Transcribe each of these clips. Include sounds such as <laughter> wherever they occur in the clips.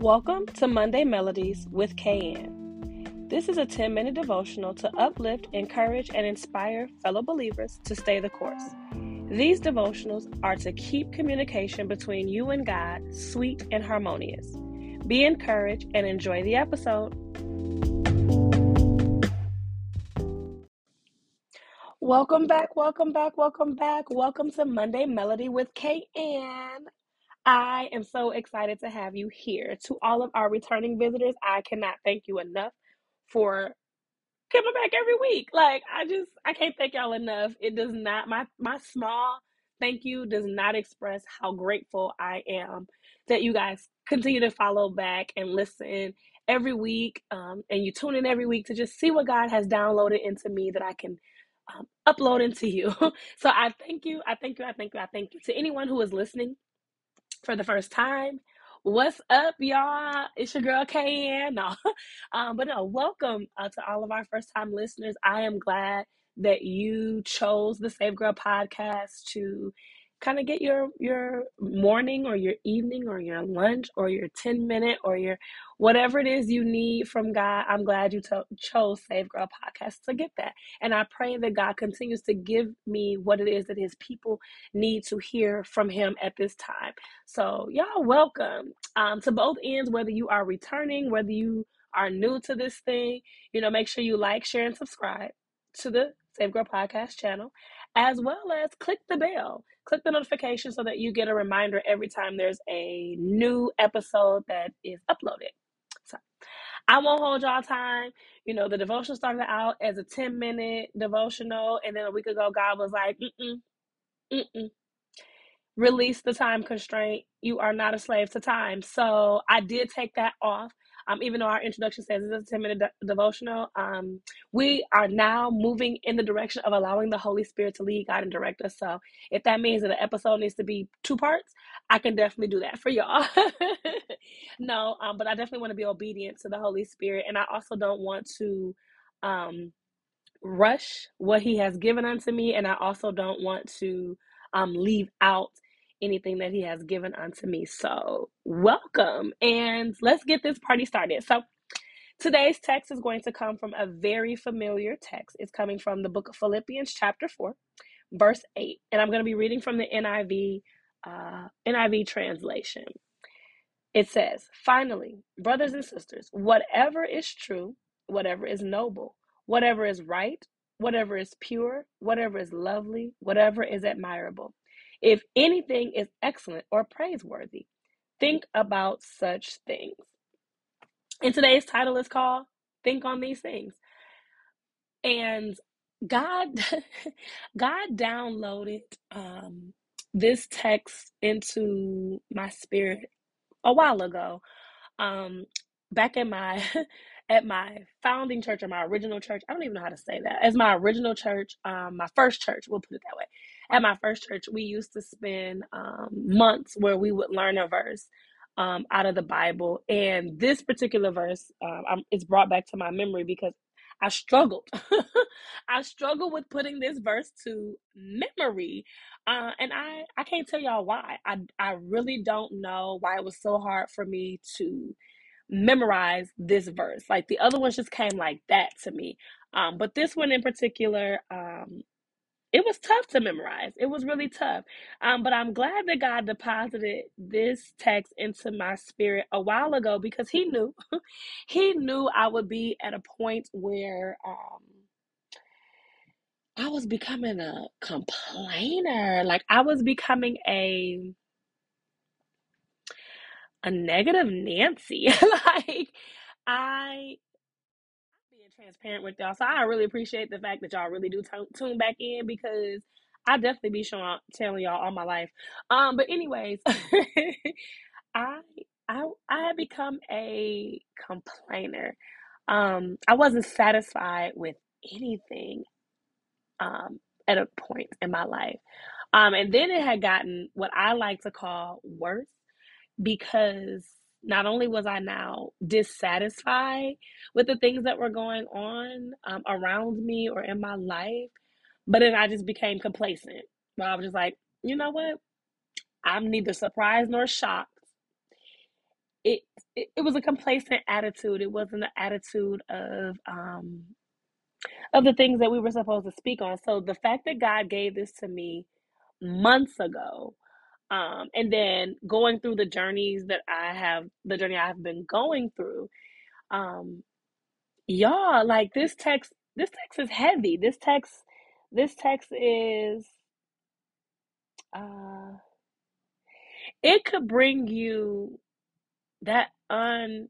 Welcome to Monday Melodies with KayAnn. This is a 10 minute devotional to uplift, encourage, and inspire fellow believers to stay the course. These devotionals are to keep communication between you and God sweet and harmonious. Be encouraged and enjoy the episode. Welcome back, welcome back, welcome back. Welcome to Monday Melody with KayAnn. I am so excited to have you here. To all of our returning visitors, I cannot thank you enough for coming back every week. Like I just I can't thank y'all enough. It does not my my small thank you does not express how grateful I am that you guys continue to follow back and listen every week um, and you tune in every week to just see what God has downloaded into me that I can um, upload into you. <laughs> so I thank you. I thank you. I thank you. I thank you to anyone who is listening for the first time, what's up, y'all? It's your girl KayAnn. No, <laughs> um, but no, welcome uh, to all of our first time listeners. I am glad that you chose the Save Girl podcast to kind of get your your morning or your evening or your lunch or your 10 minute or your whatever it is you need from God. I'm glad you to- chose Save Girl podcast to get that. And I pray that God continues to give me what it is that his people need to hear from him at this time. So, y'all welcome um, to both ends whether you are returning, whether you are new to this thing, you know, make sure you like, share and subscribe to the Save Girl podcast channel as well as click the bell click the notification so that you get a reminder every time there's a new episode that is uploaded. So I won't hold y'all time. You know, the devotion started out as a 10 minute devotional, and then a week ago, God was like, mm mm, mm. Release the time constraint. You are not a slave to time. So I did take that off. Um, even though our introduction says it's a 10 minute de- devotional, um, we are now moving in the direction of allowing the Holy Spirit to lead, God, and direct us. So if that means that an episode needs to be two parts, I can definitely do that for y'all. <laughs> no, um, but I definitely want to be obedient to the Holy Spirit. And I also don't want to um, rush what He has given unto me. And I also don't want to um, leave out anything that he has given unto me. So, welcome and let's get this party started. So, today's text is going to come from a very familiar text. It's coming from the book of Philippians, chapter 4, verse 8. And I'm going to be reading from the NIV uh, NIV translation. It says, Finally, brothers and sisters, whatever is true, whatever is noble, whatever is right, whatever is pure, whatever is lovely, whatever is admirable if anything is excellent or praiseworthy, think about such things. And today's title is called Think on These Things. And God <laughs> God downloaded um, this text into my spirit a while ago. Um, back in my <laughs> at my founding church or my original church. I don't even know how to say that. As my original church, um, my first church, we'll put it that way. At my first church, we used to spend um, months where we would learn a verse um, out of the Bible. And this particular verse, um, it's brought back to my memory because I struggled. <laughs> I struggled with putting this verse to memory. Uh, and I, I can't tell y'all why. I, I really don't know why it was so hard for me to memorize this verse. Like the other ones just came like that to me. Um, but this one in particular, um, it was tough to memorize. It was really tough. Um, but I'm glad that God deposited this text into my spirit a while ago because He knew, <laughs> He knew I would be at a point where um, I was becoming a complainer. Like I was becoming a a negative Nancy. <laughs> like I transparent with y'all. So I really appreciate the fact that y'all really do t- tune back in because I definitely be showing telling y'all all my life. Um, but anyways, <laughs> I I I had become a complainer. Um, I wasn't satisfied with anything um at a point in my life. Um, and then it had gotten what I like to call worse because not only was I now dissatisfied with the things that were going on um, around me or in my life, but then I just became complacent. Where I was just like, you know what? I'm neither surprised nor shocked. It it, it was a complacent attitude. It wasn't an attitude of um of the things that we were supposed to speak on. So the fact that God gave this to me months ago, um, and then going through the journeys that I have, the journey I have been going through, um, y'all, like this text, this text is heavy. This text, this text is, uh, it could bring you that un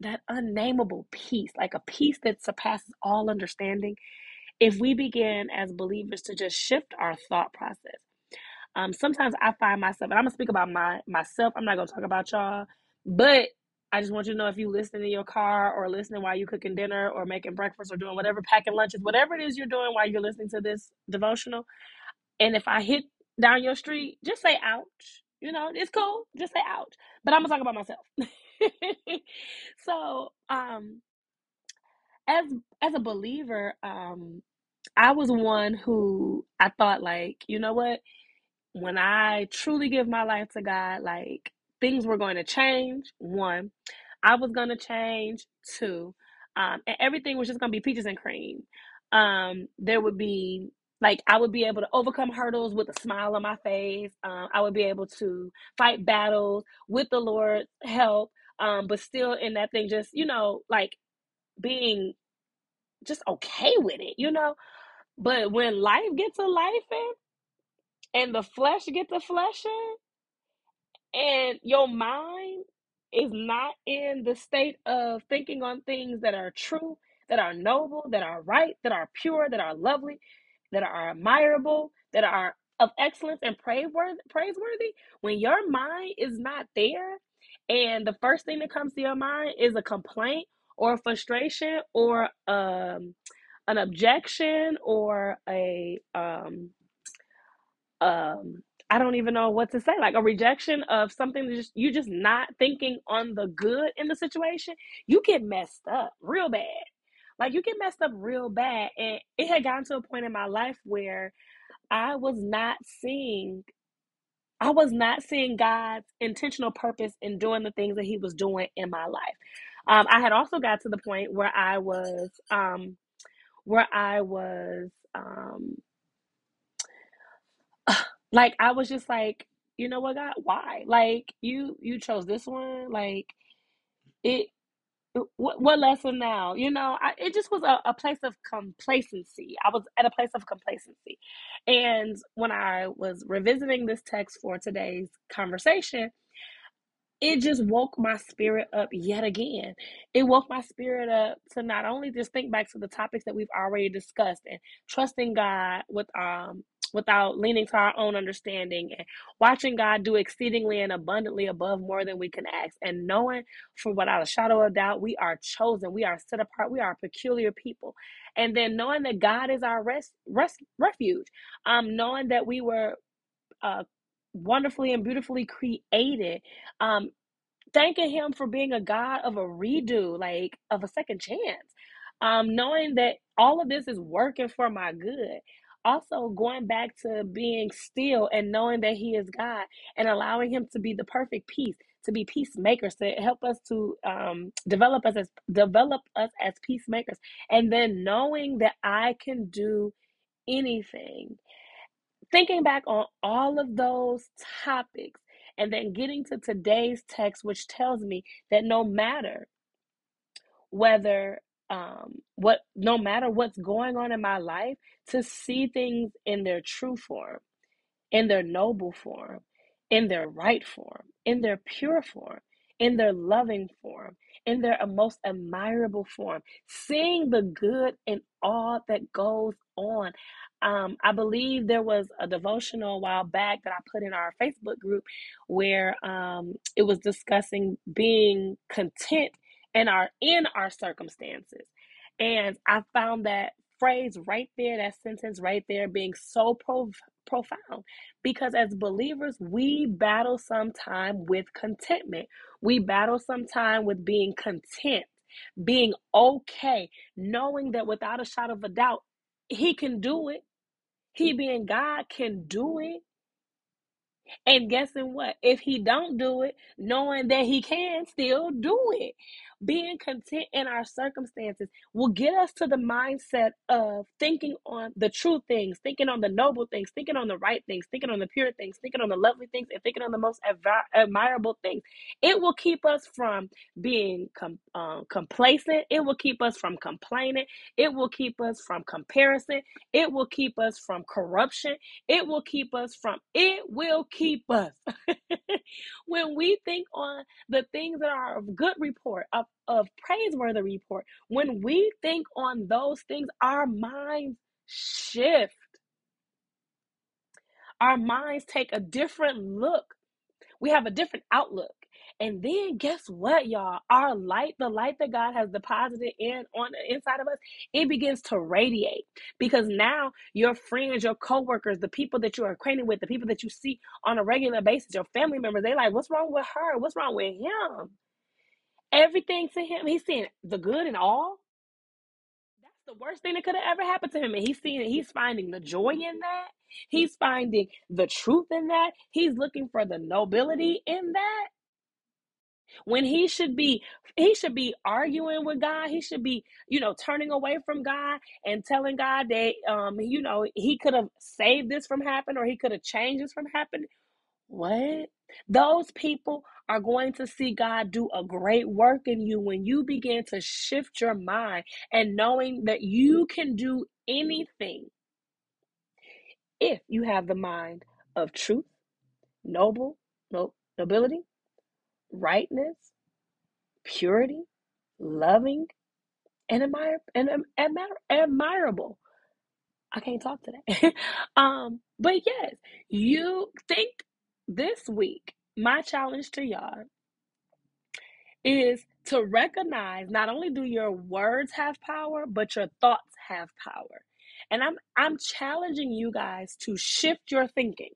that unnameable peace, like a peace that surpasses all understanding, if we begin as believers to just shift our thought process. Um, sometimes I find myself, and I'm gonna speak about my myself. I'm not gonna talk about y'all, but I just want you to know if you listen in your car or listening while you're cooking dinner or making breakfast or doing whatever, packing lunches, whatever it is you're doing while you're listening to this devotional. And if I hit down your street, just say ouch. You know, it's cool. Just say ouch. But I'm gonna talk about myself. <laughs> so, um, as as a believer, um, I was one who I thought like, you know what? When I truly give my life to God, like things were going to change. One, I was going to change. Two, um, and everything was just going to be peaches and cream. Um, there would be like I would be able to overcome hurdles with a smile on my face. Um, I would be able to fight battles with the Lord's help, um, but still in that thing, just you know, like being just okay with it, you know. But when life gets a life and the flesh get the flesh in, and your mind is not in the state of thinking on things that are true, that are noble, that are right, that are pure, that are lovely, that are admirable, that are of excellence and praiseworthy, praiseworthy, when your mind is not there, and the first thing that comes to your mind is a complaint or a frustration or um, an objection or a um, um I don't even know what to say, like a rejection of something that just you just not thinking on the good in the situation, you get messed up real bad. Like you get messed up real bad. And it had gotten to a point in my life where I was not seeing I was not seeing God's intentional purpose in doing the things that He was doing in my life. Um, I had also got to the point where I was um, where I was um, like I was just like, you know what, God, why? Like you you chose this one, like it. What, what lesson now? You know, I, it just was a, a place of complacency. I was at a place of complacency. And when I was revisiting this text for today's conversation, it just woke my spirit up yet again. It woke my spirit up to not only just think back to the topics that we've already discussed and trusting God with um without leaning to our own understanding and watching God do exceedingly and abundantly above more than we can ask and knowing for without a shadow of doubt we are chosen, we are set apart, we are peculiar people. And then knowing that God is our rest, rest refuge. Um knowing that we were uh wonderfully and beautifully created um thanking him for being a god of a redo like of a second chance um knowing that all of this is working for my good. Also going back to being still and knowing that he is god and allowing him to be the perfect peace to be peacemakers to help us to um, develop us as develop us as peacemakers and then knowing that i can do anything thinking back on all of those topics and then getting to today's text, which tells me that no matter whether um what no matter what's going on in my life to see things in their true form in their noble form, in their right form, in their pure form, in their loving form, in their most admirable form, seeing the good in all that goes on. Um, I believe there was a devotional a while back that I put in our Facebook group where um, it was discussing being content in our in our circumstances, and I found that phrase right there, that sentence right there, being so pro- profound because as believers, we battle sometime with contentment. We battle sometime with being content, being okay, knowing that without a shot of a doubt, He can do it. He being God can do it. And guessing what? If he don't do it, knowing that he can still do it. Being content in our circumstances will get us to the mindset of thinking on the true things, thinking on the noble things, thinking on the right things, thinking on the pure things, thinking on the lovely things, and thinking on the most admirable things. It will keep us from being com- uh, complacent. It will keep us from complaining. It will keep us from comparison. It will keep us from corruption. It will keep us from, it will keep us. <laughs> when we think on the things that are of good report, of, of praiseworthy report, when we think on those things, our minds shift. Our minds take a different look. We have a different outlook. And then guess what, y'all? Our light, the light that God has deposited in on the inside of us, it begins to radiate. Because now your friends, your coworkers, the people that you are acquainted with, the people that you see on a regular basis, your family members, they like, what's wrong with her? What's wrong with him? Everything to him, he's seeing the good and all. That's the worst thing that could have ever happened to him. And he's seeing he's finding the joy in that. He's finding the truth in that. He's looking for the nobility in that when he should be he should be arguing with god he should be you know turning away from god and telling god that um you know he could have saved this from happening or he could have changed this from happening. What? Those people are going to see God do a great work in you when you begin to shift your mind and knowing that you can do anything if you have the mind of truth, noble, no, nobility, rightness, purity, loving, and admire and admire, admirable. I can't talk today. <laughs> um, but yes, you think this week, my challenge to y'all is to recognize not only do your words have power, but your thoughts have power. And I'm I'm challenging you guys to shift your thinking.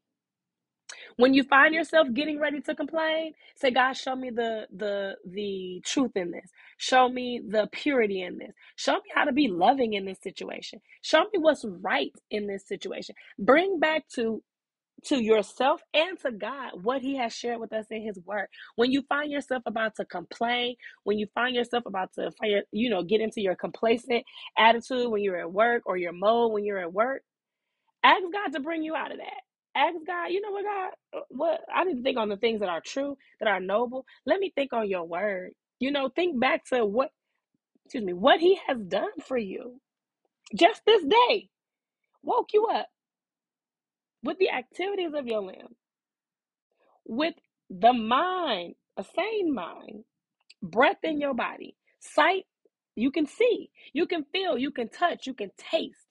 When you find yourself getting ready to complain, say, God, show me the the the truth in this. Show me the purity in this. Show me how to be loving in this situation. Show me what's right in this situation. Bring back to to yourself and to God what He has shared with us in His Word. When you find yourself about to complain, when you find yourself about to fire, you know, get into your complacent attitude when you're at work or your mode when you're at work, ask God to bring you out of that ask God, you know what, God, uh, what I need to think on the things that are true, that are noble. Let me think on your word. You know, think back to what, excuse me, what He has done for you just this day. Woke you up with the activities of your limb, with the mind, a sane mind, breath in your body, sight. You can see, you can feel, you can touch, you can taste.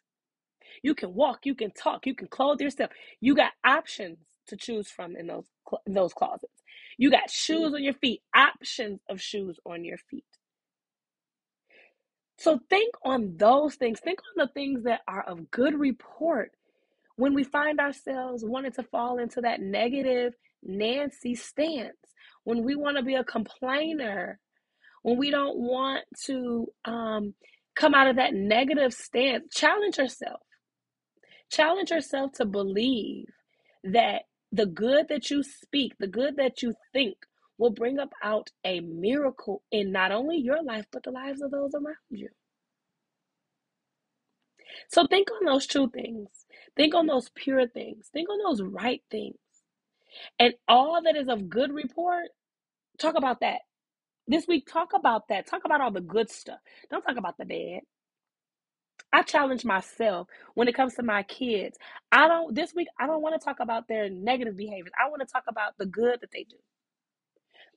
You can walk, you can talk, you can clothe yourself. You got options to choose from in those in those closets. You got shoes on your feet, options of shoes on your feet. So think on those things. Think on the things that are of good report. When we find ourselves wanting to fall into that negative Nancy stance, when we want to be a complainer, when we don't want to um, come out of that negative stance, challenge yourself. Challenge yourself to believe that the good that you speak, the good that you think, will bring about a miracle in not only your life, but the lives of those around you. So think on those true things. Think on those pure things. Think on those right things. And all that is of good report, talk about that. This week, talk about that. Talk about all the good stuff. Don't talk about the bad. I challenge myself when it comes to my kids. I don't, this week, I don't want to talk about their negative behaviors. I want to talk about the good that they do.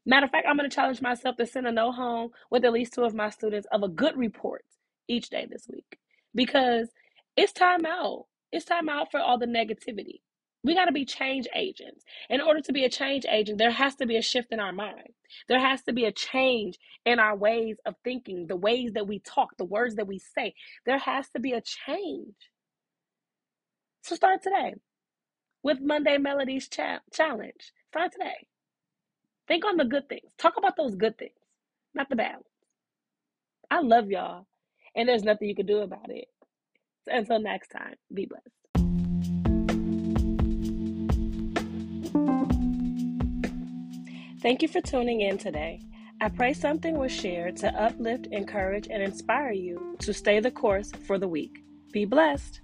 Matter of fact, I'm going to challenge myself to send a note home with at least two of my students of a good report each day this week because it's time out. It's time out for all the negativity. We got to be change agents. In order to be a change agent, there has to be a shift in our mind. There has to be a change in our ways of thinking, the ways that we talk, the words that we say. There has to be a change. So start today with Monday Melodies cha- Challenge. Start today. Think on the good things. Talk about those good things, not the bad ones. I love y'all, and there's nothing you can do about it. So until next time, be blessed. Thank you for tuning in today. I pray something was shared to uplift, encourage, and inspire you to stay the course for the week. Be blessed.